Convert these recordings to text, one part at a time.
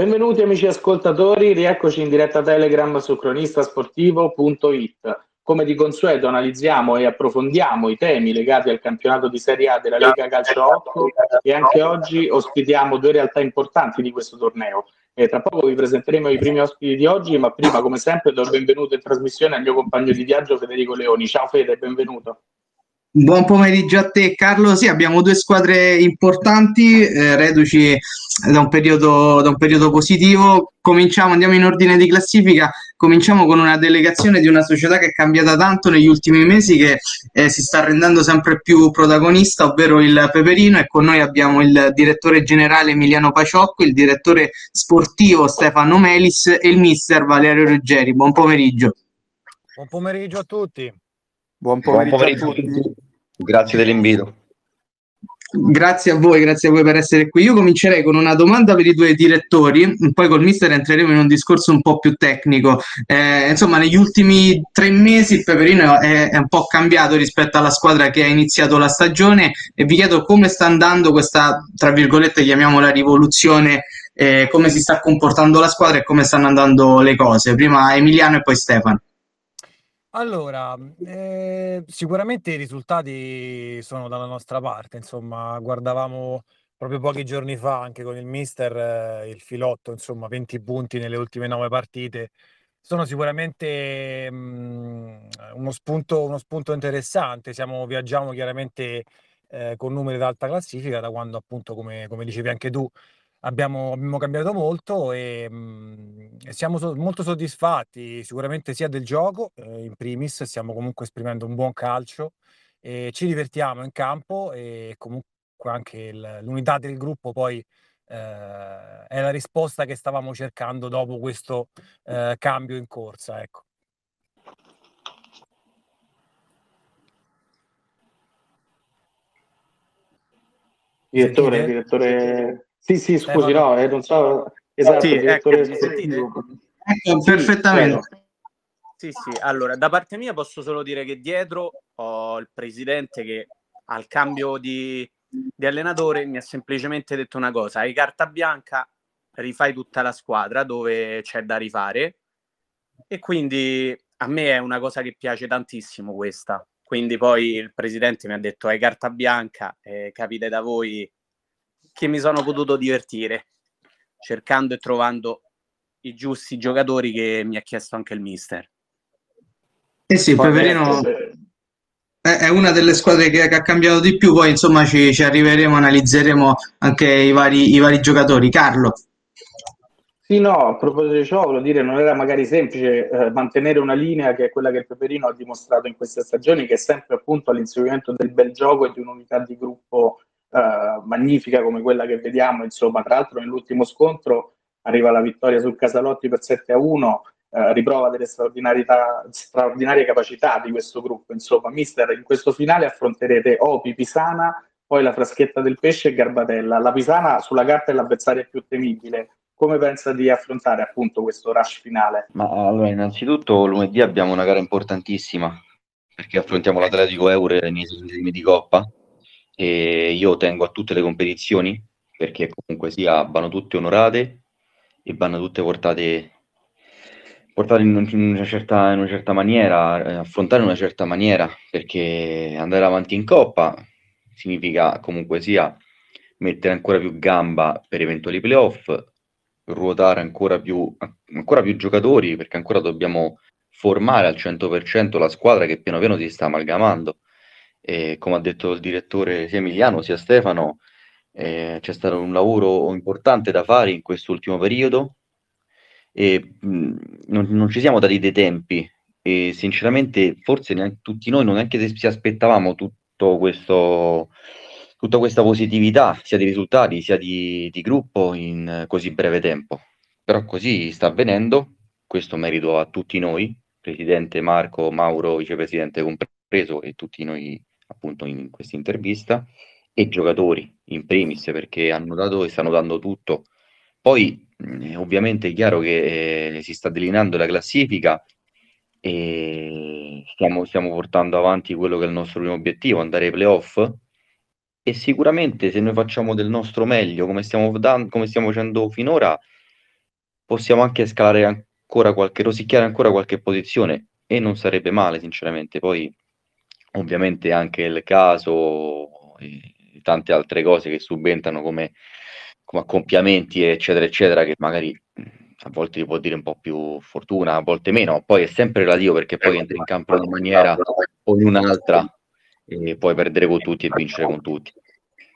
Benvenuti amici ascoltatori, rieccoci in diretta Telegram su cronistasportivo.it. Come di consueto analizziamo e approfondiamo i temi legati al campionato di Serie A della Lega Calcio 8 e anche oggi ospitiamo due realtà importanti di questo torneo. E tra poco vi presenteremo i primi ospiti di oggi, ma prima come sempre do il benvenuto in trasmissione al mio compagno di viaggio Federico Leoni. Ciao Fede, benvenuto. Buon pomeriggio a te Carlo, sì abbiamo due squadre importanti, eh, reduci da un, periodo, da un periodo positivo, cominciamo, andiamo in ordine di classifica, cominciamo con una delegazione di una società che è cambiata tanto negli ultimi mesi, che eh, si sta rendendo sempre più protagonista, ovvero il Peperino e con noi abbiamo il direttore generale Emiliano Paciocco, il direttore sportivo Stefano Melis e il mister Valerio Ruggeri. Buon pomeriggio. Buon pomeriggio a tutti. Buon pomeriggio, Buon pomeriggio a tutti. Grazie dell'invito. Grazie a voi, grazie a voi per essere qui. Io comincerei con una domanda per i due direttori, poi col mister entreremo in un discorso un po' più tecnico. Eh, insomma, negli ultimi tre mesi il Peperino è, è, un po' cambiato rispetto alla squadra che ha iniziato la stagione e vi chiedo come sta andando questa, tra virgolette, chiamiamola rivoluzione, eh, come si sta comportando la squadra e come stanno andando le cose. Prima Emiliano e poi Stefano. Allora, eh, sicuramente i risultati sono dalla nostra parte, insomma, guardavamo proprio pochi giorni fa anche con il mister eh, il filotto, insomma, 20 punti nelle ultime nove partite. Sono sicuramente mh, mm, uno spunto, uno spunto interessante. Siamo, viaggiamo chiaramente eh, con numeri d'alta classifica da quando, appunto, come, come dicevi anche tu, Abbiamo, abbiamo cambiato molto e, mh, e siamo so- molto soddisfatti sicuramente sia del gioco, eh, in primis, stiamo comunque esprimendo un buon calcio e ci divertiamo in campo e comunque anche il- l'unità del gruppo poi eh, è la risposta che stavamo cercando dopo questo eh, cambio in corsa. Ecco. Direttore, direttore sì, sì, scusi, no, eh, non so. Esatto, sì, ecco, ecco, perfettamente. Sì, sì, allora, da parte mia posso solo dire che dietro ho il presidente che al cambio di, di allenatore mi ha semplicemente detto una cosa, hai carta bianca, rifai tutta la squadra dove c'è da rifare e quindi a me è una cosa che piace tantissimo questa. Quindi poi il presidente mi ha detto hai carta bianca, eh, capite da voi che mi sono potuto divertire cercando e trovando i giusti giocatori che mi ha chiesto anche il mister. Eh sì, Peperino è una delle squadre che, ha cambiato di più, poi insomma ci, ci arriveremo, analizzeremo anche i vari, i vari, giocatori. Carlo. Sì, no, a proposito di ciò, voglio dire, non era magari semplice eh, mantenere una linea che è quella che il Peperino ha dimostrato in queste stagioni, che è sempre appunto all'inseguimento del bel gioco e di un'unità di gruppo eh, magnifica come quella che vediamo, insomma, tra l'altro nell'ultimo scontro arriva la vittoria sul Casalotti per 7 a 1, eh, riprova delle straordinarie capacità di questo gruppo, insomma, mister, in questo finale affronterete Opi, Pisana, poi la fraschetta del pesce e Garbatella. La Pisana sulla carta è l'avversaria più temibile. Come pensa di affrontare appunto questo rush finale? Ma allora, innanzitutto lunedì abbiamo una gara importantissima perché affrontiamo l'Atletico Eure nei semi di Coppa e io tengo a tutte le competizioni perché comunque sia vanno tutte onorate e vanno tutte portate, portate in, una certa, in, una certa, maniera, eh, affrontare in una certa maniera perché andare avanti in coppa significa comunque sia mettere ancora più gamba per eventuali playoff, ruotare ancora più, ancora più giocatori perché ancora dobbiamo formare al 100% la squadra che piano piano si sta amalgamando e come ha detto il direttore sia Emiliano sia Stefano, eh, c'è stato un lavoro importante da fare in quest'ultimo periodo e mh, non, non, ci siamo dati dei tempi e sinceramente forse neanche tutti noi non è che ci aspettavamo tutto questo, tutta questa positività sia di risultati sia di, di gruppo in così breve tempo. Però così sta avvenendo, questo merito a tutti noi, Presidente Marco, Mauro, Vicepresidente compreso e tutti noi appunto in questa intervista, e giocatori in primis perché hanno dato e stanno dando tutto. Poi mh, ovviamente è chiaro che eh, si sta delineando la classifica e stiamo, stiamo, portando avanti quello che è il nostro primo obiettivo, andare ai playoff. E sicuramente se noi facciamo del nostro meglio come stiamo, dan- come stiamo facendo finora, possiamo anche scalare ancora qualche, rosicchiare ancora qualche posizione e non sarebbe male, sinceramente. Poi, ovviamente, anche il caso e tante altre cose che subentrano come, come accoppiamenti, eccetera, eccetera, che magari a volte ti può dire un po' più fortuna, a volte meno, poi è sempre relativo perché poi entri in campo in una maniera o in un'altra e puoi perdere con tutti e vincere con tutti.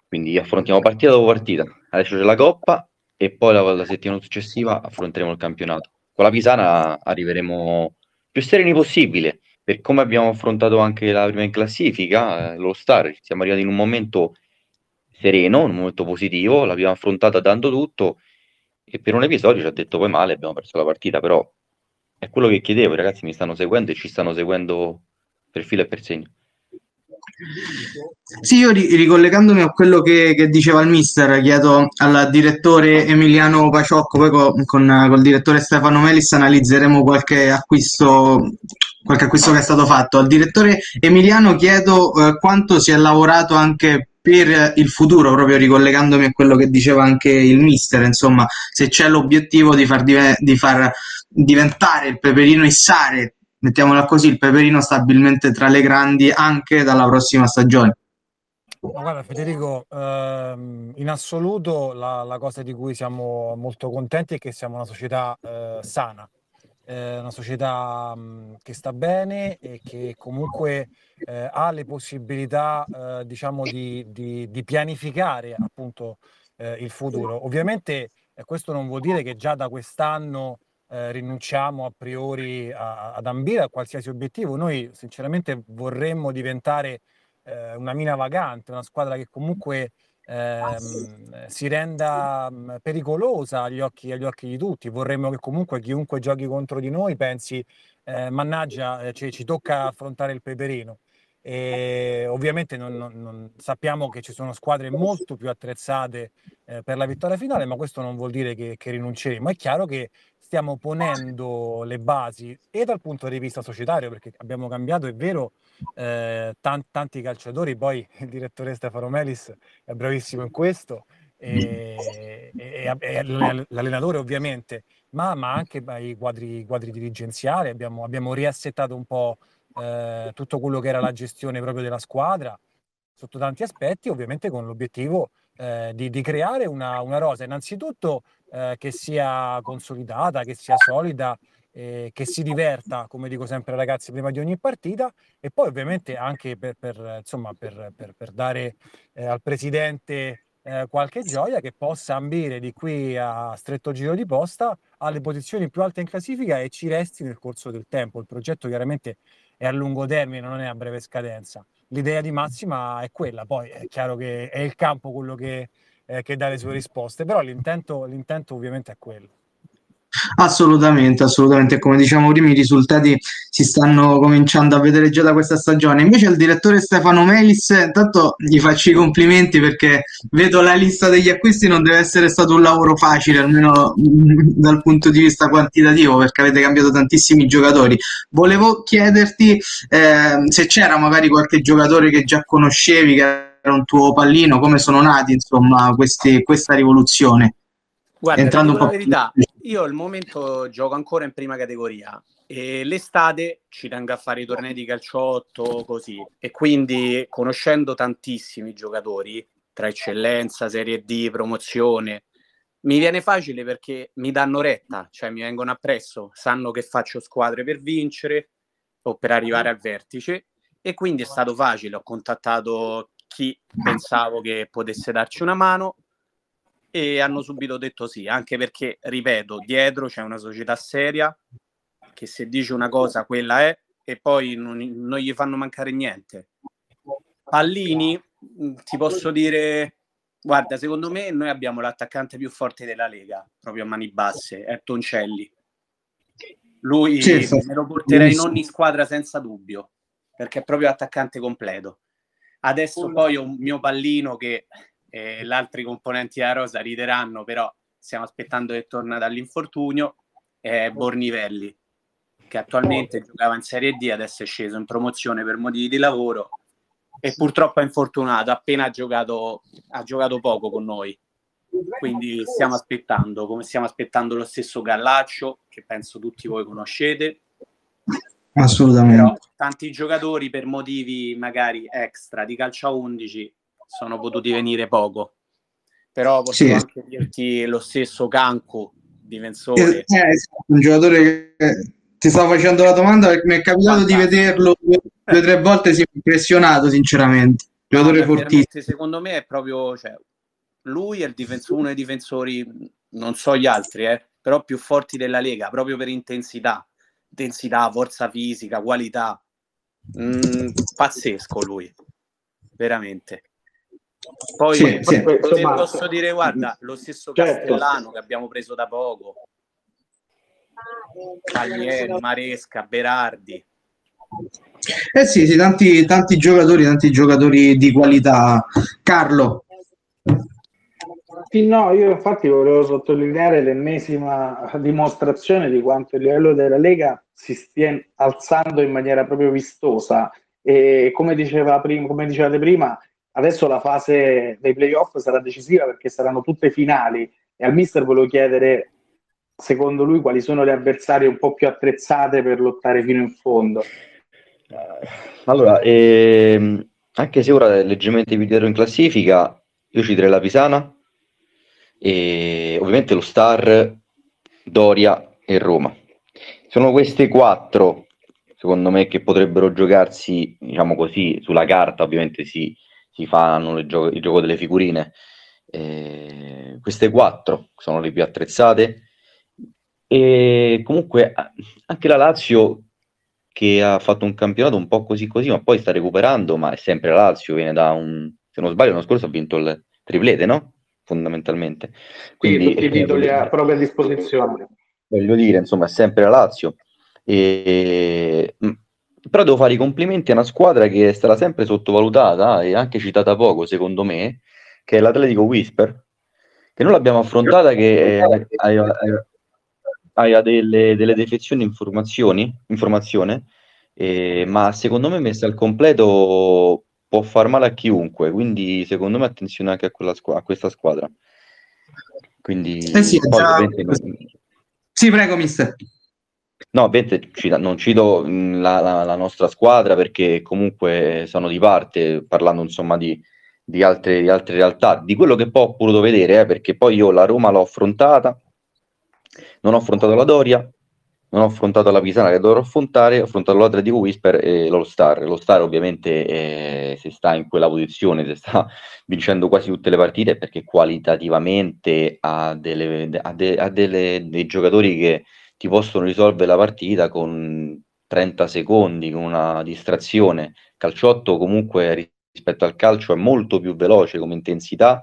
Quindi affrontiamo partita dopo partita. Adesso c'è la Coppa e poi la, la settimana successiva affronteremo il campionato. Con la Pisana arriveremo più sereni possibile, per come abbiamo affrontato anche la prima in classifica, eh, lo Star, siamo arrivati in un momento sereno, un momento positivo, l'abbiamo affrontata dando tutto e per un episodio ci ha detto poi male, abbiamo perso la partita, però è quello che chiedevo, i ragazzi mi stanno seguendo e ci stanno seguendo per filo e per segno. Sì, io ricollegandomi a quello che, che, diceva il mister, chiedo al direttore Emiliano Paciocco, poi con, con col direttore Stefano Melis analizzeremo qualche acquisto, qualche acquisto che è stato fatto. Al direttore Emiliano chiedo eh, quanto si è lavorato anche per il futuro, proprio ricollegandomi a quello che diceva anche il mister, insomma, se c'è l'obiettivo di far, div- di far diventare il peperino Issare, mettiamola così, il peperino stabilmente tra le grandi anche dalla prossima stagione. Ma guarda Federico, ehm, in assoluto la, la, cosa di cui siamo molto contenti è che siamo una società eh, sana, eh, una società mh, che sta bene e che comunque eh, ha le possibilità eh, diciamo di, di, di, pianificare appunto eh, il futuro. Ovviamente eh, questo non vuol dire che già da quest'anno eh, rinunciamo a priori a, ad ambire a qualsiasi obiettivo. Noi sinceramente vorremmo diventare una mina vagante, una squadra che comunque ehm, si renda mm, pericolosa agli occhi, agli occhi, di tutti. Vorremmo che comunque chiunque giochi contro di noi pensi, eh, mannaggia, eh, ci, ci, tocca affrontare il peperino. E ovviamente non, non, non, sappiamo che ci sono squadre molto più attrezzate eh, per la vittoria finale, ma questo non vuol dire che, che rinunceremo. È chiaro che stiamo ponendo le basi e dal punto di vista societario, perché abbiamo cambiato, è vero, eh, tanti, tanti calciatori, poi il direttore Stefano Melis è bravissimo in questo, e, e, e l'allenatore ovviamente, ma, ma anche i quadri, quadri, dirigenziali, abbiamo, abbiamo riassettato un po' eh, tutto quello che era la gestione proprio della squadra, sotto tanti aspetti, ovviamente con l'obiettivo eh, di, di, creare una, una rosa. Innanzitutto eh, che sia consolidata, che sia solida, eh, che si diverta, come dico sempre ragazzi prima di ogni partita, e poi ovviamente anche per, per, insomma, per, per dare eh, al presidente eh, qualche gioia che possa ambire di qui a stretto giro di posta alle posizioni più alte in classifica e ci resti nel corso del tempo. Il progetto chiaramente è a lungo termine, non è a breve scadenza. L'idea di Massima è quella, poi è chiaro che è il campo quello che, eh, che dà le sue risposte, però l'intento, l'intento ovviamente è quello. Assolutamente, assolutamente. Come diciamo prima, i risultati si stanno cominciando a vedere già da questa stagione. Invece il direttore Stefano Melis, intanto gli faccio i complimenti perché vedo la lista degli acquisti, non deve essere stato un lavoro facile, almeno dal punto di vista quantitativo, perché avete cambiato tantissimi giocatori. Volevo chiederti eh, se c'era magari qualche giocatore che già conoscevi, che era un tuo pallino, come sono nati insomma questi, questa rivoluzione. Guarda, Entrando un po' verità, io al momento gioco ancora in prima categoria e l'estate ci tengo a fare i tornei di calciotto così. E quindi conoscendo tantissimi giocatori tra eccellenza, serie D, promozione, mi viene facile perché mi danno retta, cioè mi vengono appresso, sanno che faccio squadre per vincere o per arrivare al vertice. E quindi è stato facile, ho contattato chi pensavo che potesse darci una mano e hanno subito detto sì, anche perché, ripeto, dietro c'è una società seria che se dice una cosa quella è e poi non, non gli fanno mancare niente. Pallini, mm, ti posso dire, guarda, secondo me noi abbiamo l'attaccante più forte della Lega, proprio a mani basse, è Toncelli. Lui certo. me lo porterei in ogni squadra senza dubbio, perché è proprio attaccante completo. Adesso poi ho un mio pallino che eh, gli altri componenti della rosa rideranno, però stiamo aspettando che torna dall'infortunio, è Bornivelli, che attualmente giocava in Serie D, adesso è sceso in promozione per motivi di lavoro e purtroppo è infortunato, appena ha giocato, ha giocato poco con noi. quindi stiamo aspettando, come stiamo aspettando lo stesso Gallaccio, che penso tutti voi conoscete. Assolutamente. Però tanti giocatori per motivi magari extra di calcio a 11 sono potuti venire poco. Però posso sì. anche dirti lo stesso Canco, difensore. Eh, eh, esatto, un giocatore che ti stavo facendo la domanda perché mi è capitato Fantastico. di vederlo due o tre volte, si è impressionato sinceramente. Giocatore no, fortissimo. Secondo me è proprio, cioè, lui è difenso, uno dei difensori, non so gli altri, eh, però più forti della Lega, proprio per intensità, intensità, forza fisica, qualità. Mm, pazzesco lui, veramente. Poi sì, sì, insomma, posso dire, guarda, lo stesso certo. Castellano che abbiamo preso da poco, Caglieri, Maresca, Berardi. Eh sì, sì, tanti, tanti giocatori, tanti giocatori di qualità. Carlo. Sì, no, io infatti volevo sottolineare l'ennesima dimostrazione di quanto il livello della Lega si stia alzando in maniera proprio vistosa. E come, diceva prima, come dicevate prima, adesso la fase dei playoff sarà decisiva perché saranno tutte finali. E al mister volevo chiedere secondo lui quali sono le avversarie un po' più attrezzate per lottare fino in fondo. Allora, ehm, anche se ora è leggermente più dietro in classifica, io ci direi la Pisana e ovviamente lo Star, Doria e Roma. Sono queste quattro, secondo me, che potrebbero giocarsi, diciamo così, sulla carta, ovviamente si, si fanno gioco, il gioco delle figurine. Eh, queste quattro sono le più attrezzate e comunque anche la Lazio che ha fatto un campionato un po' così così, ma poi sta recuperando, ma è sempre la Lazio, viene da un, se non sbaglio, l'anno scorso ha vinto il triplete, no? Fondamentalmente. Quindi, sì, tutti i titoli a propria disposizione. Voglio dire, insomma, è sempre la Lazio. E... Però devo fare i complimenti a una squadra che è stata sempre sottovalutata e anche citata poco, secondo me, che è l'Atletico Whisper, che noi l'abbiamo affrontata che è, hai delle, delle defezioni in informazione, eh, ma secondo me messa al completo può far male a chiunque, quindi secondo me attenzione anche a, squ- a questa squadra. Quindi, eh sì, già... non... sì, prego, mister. No, ovviamente non cito la, la, la, nostra squadra perché comunque sono di parte, parlando insomma di, di, altre, di altre realtà, di quello che poi ho potuto vedere, eh, perché poi io la Roma l'ho affrontata, non ho affrontato la Doria, non ho affrontato la Pisana che dovrò affrontare, ho affrontato l'Atletico Whisper e l'All Star. Lo Star ovviamente eh, se sta in quella posizione, se sta vincendo quasi tutte le partite perché qualitativamente ha, delle, ha, de, ha delle, dei giocatori che ti possono risolvere la partita con 30 secondi, con una distrazione. Calciotto comunque rispetto al calcio è molto più veloce come intensità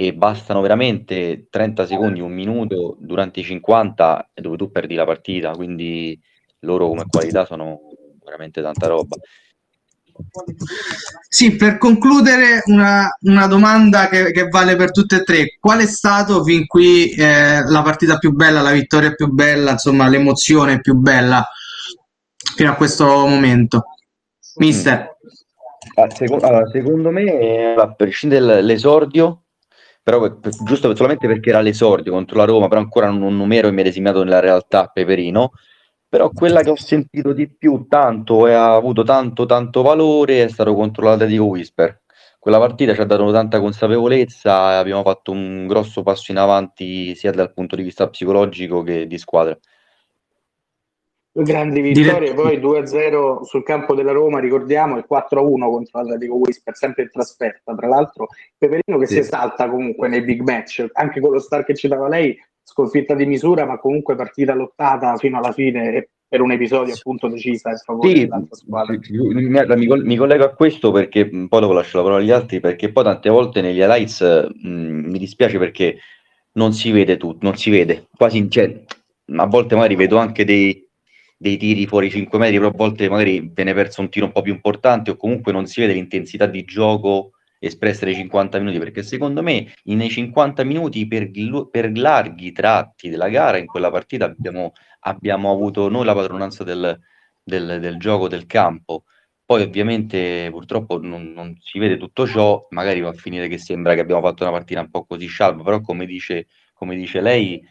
e bastano veramente 30 secondi, un minuto durante i 50 dove tu perdi la partita, quindi loro come qualità sono veramente tanta roba. Sì, per concludere una, una domanda che, che, vale per tutte e tre. Qual è stato fin qui eh, la partita più bella, la vittoria più bella, insomma l'emozione più bella fino a questo momento? Mister. Ah, secondo, allora, secondo me, a prescindere dall'esordio, però giusto solamente perché era l'esordio contro la Roma, però ancora non, non ero immedesimato nella realtà Peperino, però quella che ho sentito di più tanto e ha avuto tanto tanto valore è stato contro l'Atletico Whisper. Quella partita ci ha dato tanta consapevolezza e abbiamo fatto un grosso passo in avanti sia dal punto di vista psicologico che di squadra. Grandi vittorie, poi 2-0 sul campo della Roma, ricordiamo, il 4-1 contro l'Atletico Whisper, sempre in trasferta. Tra l'altro, Peperino che sì. si esalta comunque nei big match, anche con lo star che citava lei, sconfitta di misura, ma comunque partita lottata fino alla fine per un episodio appunto decisa in favore sì, dell'altra squadra. Mi, mi, collego a questo perché poi dopo lascio la parola agli altri, perché poi tante volte negli highlights mh, mi dispiace perché non si vede tutto, non si vede quasi, cioè, a volte magari vedo anche dei dei tiri fuori 5 metri, però a volte magari viene perso un tiro un po' più importante o comunque non si vede l'intensità di gioco espressa nei 50 minuti, perché secondo me nei 50 minuti per, per larghi tratti della gara in quella partita abbiamo, abbiamo avuto noi la padronanza del, del, del gioco del campo. Poi ovviamente purtroppo non, non, si vede tutto ciò, magari va a finire che sembra che abbiamo fatto una partita un po' così scialba, però come dice, come dice lei,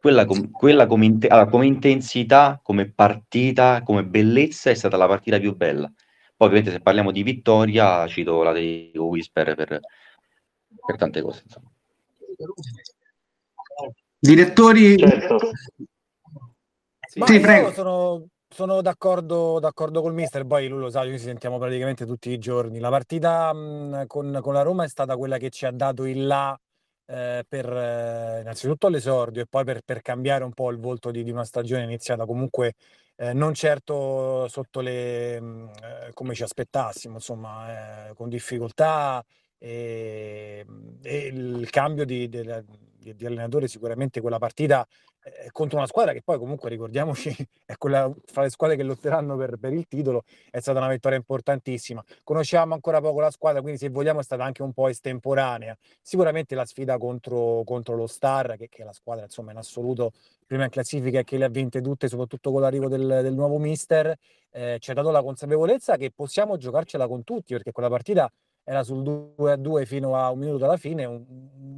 quella, com- quella come, in- allora, come, intensità, come partita, come bellezza è stata la partita più bella. Poi ovviamente se parliamo di vittoria cito la dei Whisper per, per tante cose. Insomma. Direttori... Certo. Sì, sì prego. Sono sono d'accordo, d'accordo col mister, poi lui lo sa, noi ci sentiamo praticamente tutti i giorni. La partita mh, con, con, la Roma è stata quella che ci ha dato il là eh, per eh, innanzitutto l'esordio e poi per, per, cambiare un po' il volto di, di una stagione iniziata comunque eh, non certo sotto le mh, eh, come ci aspettassimo, insomma, eh, con difficoltà e, e il cambio di, di, di allenatore sicuramente quella partita eh, contro una squadra che poi comunque ricordiamoci è quella fra le squadre che lotteranno per, per, il titolo, è stata una vittoria importantissima. Conosciamo ancora poco la squadra, quindi se vogliamo è stata anche un po' estemporanea. Sicuramente la sfida contro, contro lo Star, che, che, è la squadra insomma in assoluto prima in classifica e che le ha vinte tutte, soprattutto con l'arrivo del, del nuovo mister, eh, ci ha dato la consapevolezza che possiamo giocarcela con tutti, perché quella partita era sul 2 a 2 fino a un minuto dalla fine, un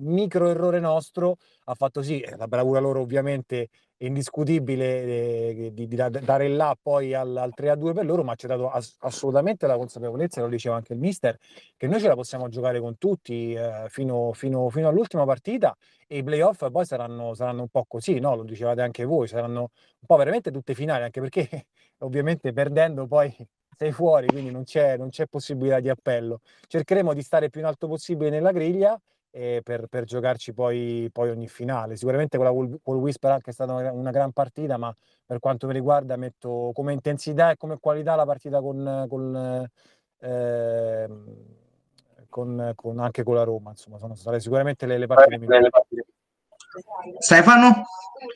micro errore nostro ha fatto sì, la bravura loro ovviamente è indiscutibile eh, di, di, dare là poi al, al, 3 a 2 per loro, ma ci ha dato ass- assolutamente la consapevolezza, lo diceva anche il mister, che noi ce la possiamo giocare con tutti eh, fino, fino, fino, all'ultima partita e i playoff poi saranno, saranno un po' così, no? lo dicevate anche voi, saranno un po' veramente tutte finali, anche perché ovviamente perdendo poi sei fuori, quindi non c'è, non c'è possibilità di appello. Cercheremo di stare più in alto possibile nella griglia eh, per, per, giocarci poi, poi, ogni finale. Sicuramente quella col Whisper anche è stata una, una, gran partita, ma per quanto mi riguarda metto come intensità e come qualità la partita con, con, eh, con, con anche con la Roma. Insomma, sono state sicuramente le, le partite migliori. Stefano?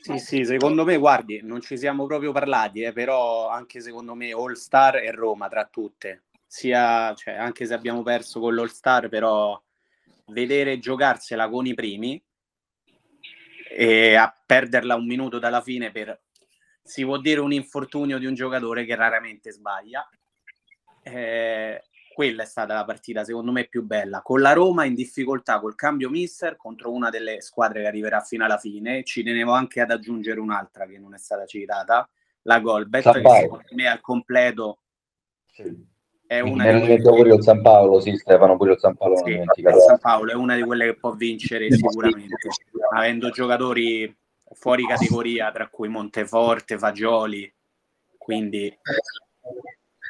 Sì, sì, secondo me, guardi, non ci siamo proprio parlati, eh, però anche secondo me All Star e Roma tra tutte. Sia, cioè, anche se abbiamo perso con l'All Star, però vedere giocarsela con i primi e a perderla un minuto dalla fine per, si può dire, un infortunio di un giocatore che raramente sbaglia. Eh, quella è stata la partita secondo me più bella con la Roma in difficoltà col cambio mister contro una delle squadre che arriverà fino alla fine ci tenevo anche ad aggiungere un'altra che non è stata citata la Golbet che secondo me al completo sì. È una Mi di quelle pure il San Paolo sì Stefano pure il San Paolo sì, il San Paolo è una di quelle che può vincere sicuramente avendo giocatori fuori categoria tra cui Monteforte Fagioli quindi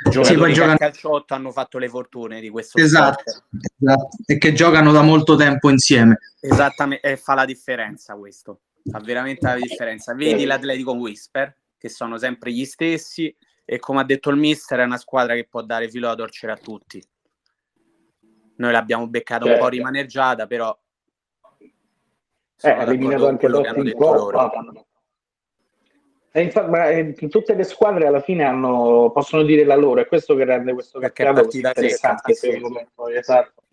Giocatori sì, giocano... calciotto hanno fatto le fortune di questo esatto, esatto, e che giocano da molto tempo insieme. Esattamente, e fa la differenza questo, fa veramente la differenza. Vedi l'Atletico Whisper, che sono sempre gli stessi, e come ha detto il mister è una squadra che può dare filo da torcere a tutti. Noi l'abbiamo beccata un po' certo. rimaneggiata, però... Eh, ha eliminato anche Totti in Coppa. E infatti, ma, eh, tutte le squadre alla fine hanno, possono dire la loro, è questo che rende questo campionato interessante, secondo me. Esatto.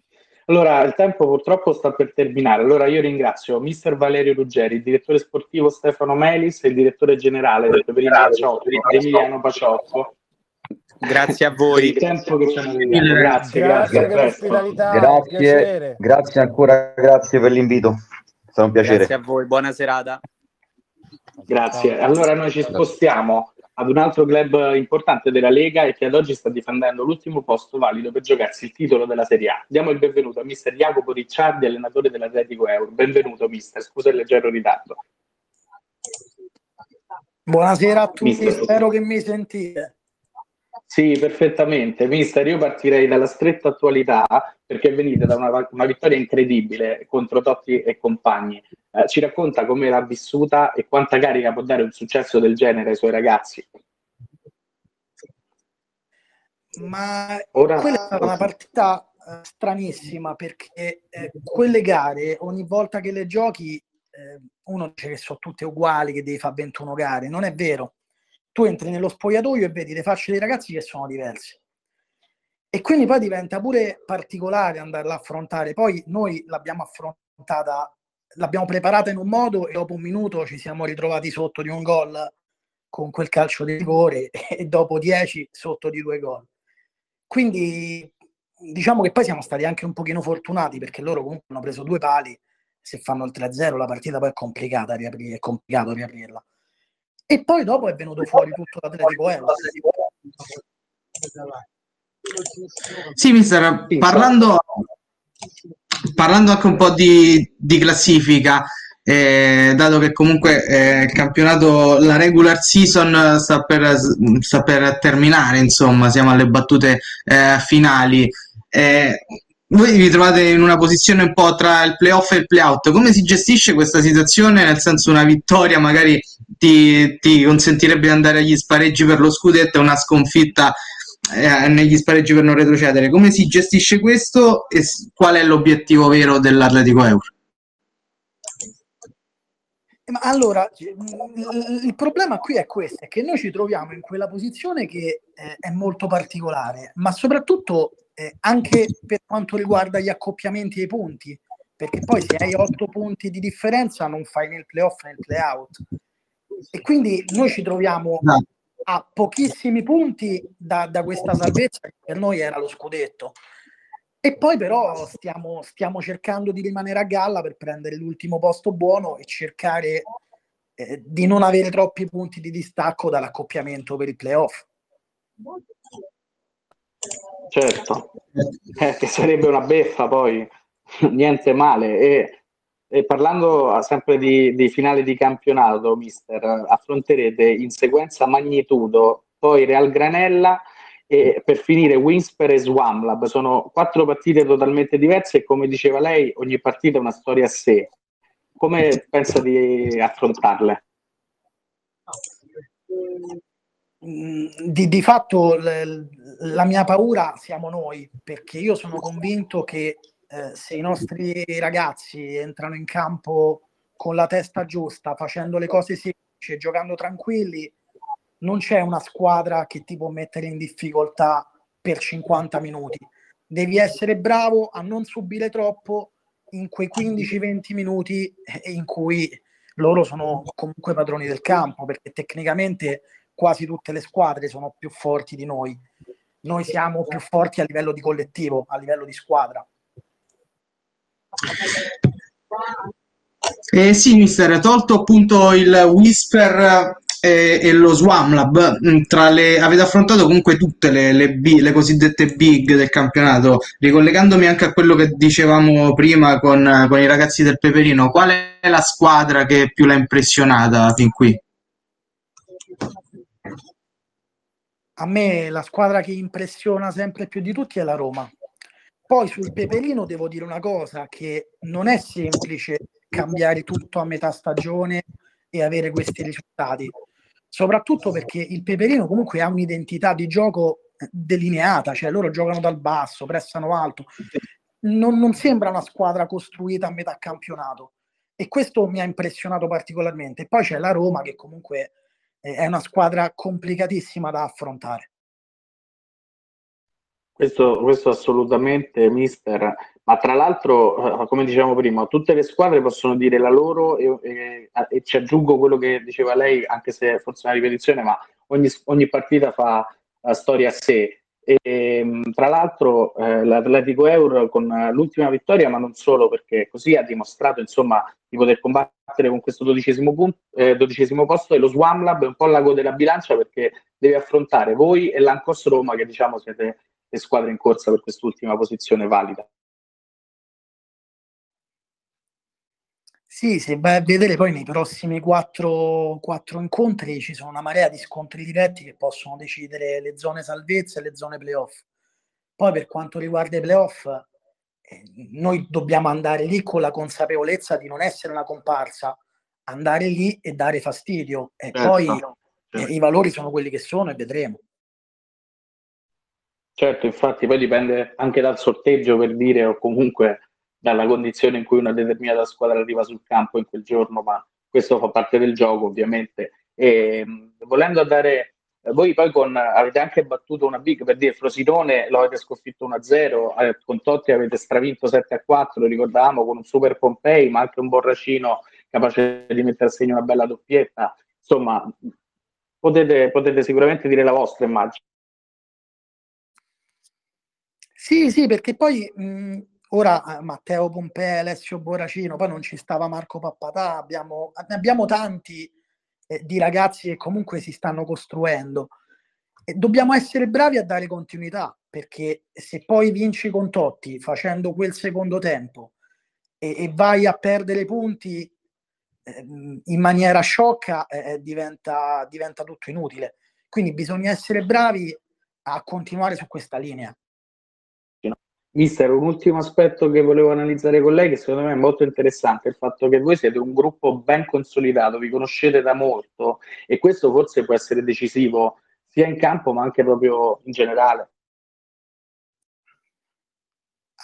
Allora, il tempo purtroppo sta per terminare. Allora, io ringrazio mister Valerio Ruggeri, il direttore sportivo Stefano Melis e il direttore generale del Peperino Paciotto, Emiliano Paciotto. Grazie a voi. Il tempo che ci hanno Grazie, grazie, grazie, grazie, grazie ancora, grazie per l'invito. È stato un piacere. Grazie a voi, buona serata. Grazie. Allora noi ci spostiamo ad un altro club importante della Lega e che ad oggi sta difendendo l'ultimo posto valido per giocarsi il titolo della Serie A. Diamo il benvenuto a mister Jacopo Ricciardi, allenatore dell'Atletico Euro. Benvenuto mister, scusa il leggero ritardo. Buonasera a tutti, mister. spero che mi sentite. Sì, perfettamente. Mister, io partirei dalla stretta attualità perché venite da una, una vittoria incredibile contro Totti e compagni. Eh, ci racconta come l'ha vissuta e quanta carica può dare un successo del genere ai suoi ragazzi? Ma Ora... quella è stata una partita eh, stranissima perché eh, quelle gare, ogni volta che le giochi, eh, uno dice che sono tutte uguali, che devi fare 21 gare. Non è vero tu entri nello spogliatoio e vedi le facce dei ragazzi che sono diverse. E quindi poi diventa pure particolare andarla a affrontare. Poi noi l'abbiamo affrontata, l'abbiamo preparata in un modo e dopo un minuto ci siamo ritrovati sotto di un gol con quel calcio di rigore e dopo dieci sotto di due gol. quindi diciamo che poi siamo stati anche un pochino fortunati perché loro comunque hanno preso due pali, se fanno il 3-0 la partita poi è complicata riaprirla, è complicato riaprirla. E poi dopo è venuto fuori tutto l'Atletico Euro. Sì, mister, parlando, parlando anche un po' di, di classifica, eh, dato che comunque eh, il campionato, la regular season sta per, sta per terminare, insomma, siamo alle battute eh, finali. Eh, voi vi trovate in una posizione un po' tra il playoff e il playout. Come si gestisce questa situazione? Nel senso, una vittoria magari ti, ti consentirebbe di andare agli spareggi per lo scudetto e una sconfitta eh, negli spareggi per non retrocedere. Come si gestisce questo e qual è l'obiettivo vero dell'Atletico Euro? Ma allora, il problema qui è questo, è che noi ci troviamo in quella posizione che eh, è molto particolare, ma soprattutto eh, anche per quanto riguarda gli accoppiamenti ai punti, perché poi se hai otto punti di differenza non fai né il playoff né il playout. E quindi noi ci troviamo a pochissimi punti da, da questa salvezza che per noi era lo scudetto. E poi però stiamo, stiamo, cercando di rimanere a galla per prendere l'ultimo posto buono e cercare eh, di non avere troppi punti di distacco dall'accoppiamento per i playoff. Certo, eh, che sarebbe una beffa poi, niente male. E, e parlando sempre di, di, finale di campionato, mister, affronterete in sequenza Magnitudo, poi Real Granella e per finire Winsper e Swamlab sono quattro partite totalmente diverse e come diceva lei ogni partita è una storia a sé come pensa di affrontarle? Di, di fatto la mia paura siamo noi perché io sono convinto che eh, se i nostri ragazzi entrano in campo con la testa giusta facendo le cose semplici e giocando tranquilli non c'è una squadra che ti può mettere in difficoltà per 50 minuti. Devi essere bravo a non subire troppo in quei 15-20 minuti in cui loro sono comunque padroni del campo, perché tecnicamente quasi tutte le squadre sono più forti di noi. Noi siamo più forti a livello di collettivo, a livello di squadra. Eh sì, mister, tolto appunto il whisper e, e lo Swamlab, mm, le, avete affrontato comunque tutte le, le, B, le, cosiddette big del campionato, ricollegandomi anche a quello che dicevamo prima con, con i ragazzi del Peperino, qual è la squadra che più l'ha impressionata fin qui? A me la squadra che impressiona sempre più di tutti è la Roma. Poi sul Peperino devo dire una cosa, che non è semplice cambiare tutto a metà stagione e avere questi risultati soprattutto perché il Peperino comunque ha un'identità di gioco eh, delineata, cioè loro giocano dal basso, pressano alto, non, non sembra una squadra costruita a metà campionato e questo mi ha impressionato particolarmente. Poi c'è la Roma che comunque eh, è una squadra complicatissima da affrontare. Questo, questo assolutamente, mister. Ma tra l'altro, eh, come dicevamo prima, tutte le squadre possono dire la loro e, e, e, ci aggiungo quello che diceva lei, anche se forse è una ripetizione, ma ogni, ogni partita fa la storia a sé. E, ehm, tra l'altro eh, l'Atletico Euro con l'ultima vittoria, ma non solo, perché così ha dimostrato insomma, di poter combattere con questo dodicesimo, punto, eh, dodicesimo posto e lo Swamlab è un po' l'ago della bilancia perché deve affrontare voi e l'Ancos Roma che diciamo siete le squadre in corsa per quest'ultima posizione valida. Sì, se vai a vedere poi nei prossimi quattro, quattro, incontri ci sono una marea di scontri diretti che possono decidere le zone salvezza e le zone playoff. Poi per quanto riguarda i playoff, eh, noi dobbiamo andare lì con la consapevolezza di non essere una comparsa, andare lì e dare fastidio. E certo, poi certo. Eh, i valori sono quelli che sono e vedremo. Certo, infatti poi dipende anche dal sorteggio per dire o comunque dalla condizione in cui una determinata squadra arriva sul campo in quel giorno, ma questo fa parte del gioco ovviamente. E, volendo andare, voi poi con, avete anche battuto una big per dire Frosinone, lo avete sconfitto 1-0, eh, con Totti avete stravinto 7-4, lo ricordavamo, con un super Pompei, ma anche un Borracino capace di mettere a segno una bella doppietta. Insomma, potete, potete sicuramente dire la vostra immagine. Sì, sì, perché poi mh, ora eh, Matteo Pompei, Alessio Boracino, poi non ci stava Marco Pappatà, abbiamo, abbiamo tanti eh, di ragazzi che comunque si stanno costruendo. E dobbiamo essere bravi a dare continuità, perché se poi vinci con Totti facendo quel secondo tempo e, e vai a perdere punti eh, in maniera sciocca, eh, eh, diventa, diventa tutto inutile. Quindi bisogna essere bravi a continuare su questa linea. Mister, un ultimo aspetto che volevo analizzare con lei, che secondo me è molto interessante, il fatto che voi siete un gruppo ben consolidato, vi conoscete da molto e questo forse può essere decisivo sia in campo ma anche proprio in generale.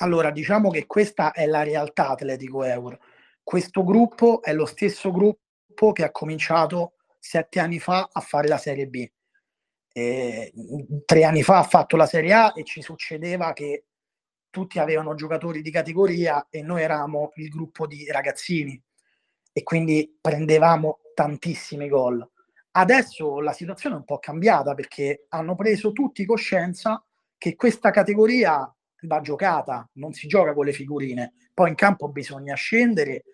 Allora, diciamo che questa è la realtà Atletico Euro. Questo gruppo è lo stesso gruppo che ha cominciato sette anni fa a fare la Serie B. E, tre anni fa ha fatto la Serie A e ci succedeva che tutti avevano giocatori di categoria e noi eravamo il gruppo di ragazzini e quindi prendevamo tantissimi gol. Adesso la situazione è un po' cambiata perché hanno preso tutti coscienza che questa categoria va giocata, non si gioca con le figurine. Poi in campo bisogna scendere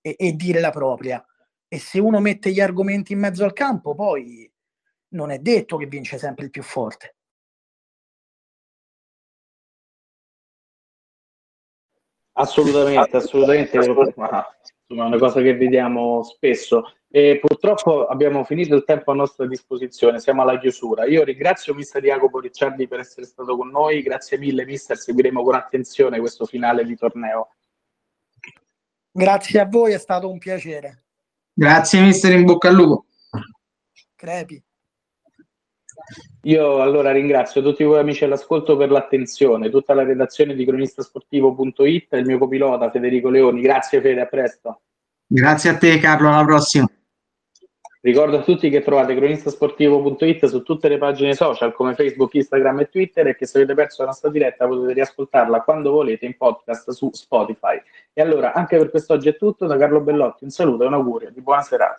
e, e dire la propria. E se uno mette gli argomenti in mezzo al campo, poi non è detto che vince sempre il più forte. Assolutamente, assolutamente, ma, insomma, è una cosa che vediamo spesso. E purtroppo abbiamo finito il tempo a nostra disposizione, siamo alla chiusura. Io ringrazio mister Jacopo Ricciardi per essere stato con noi, grazie mille mister, seguiremo con attenzione questo finale di torneo. Grazie a voi, è stato un piacere. Grazie mister, in bocca al lupo. Crepi. Io allora ringrazio tutti voi amici all'ascolto per l'attenzione, tutta la redazione di cronistasportivo.it e il mio copilota Federico Leoni. Grazie Fede, a presto. Grazie a te Carlo, alla prossima. Ricordo a tutti che trovate cronistasportivo.it su tutte le pagine social come Facebook, Instagram e Twitter e che se avete perso la nostra diretta potete riascoltarla quando volete in podcast su Spotify. E allora anche per quest'oggi è tutto, da Carlo Bellotti un saluto e un augurio di buona serata.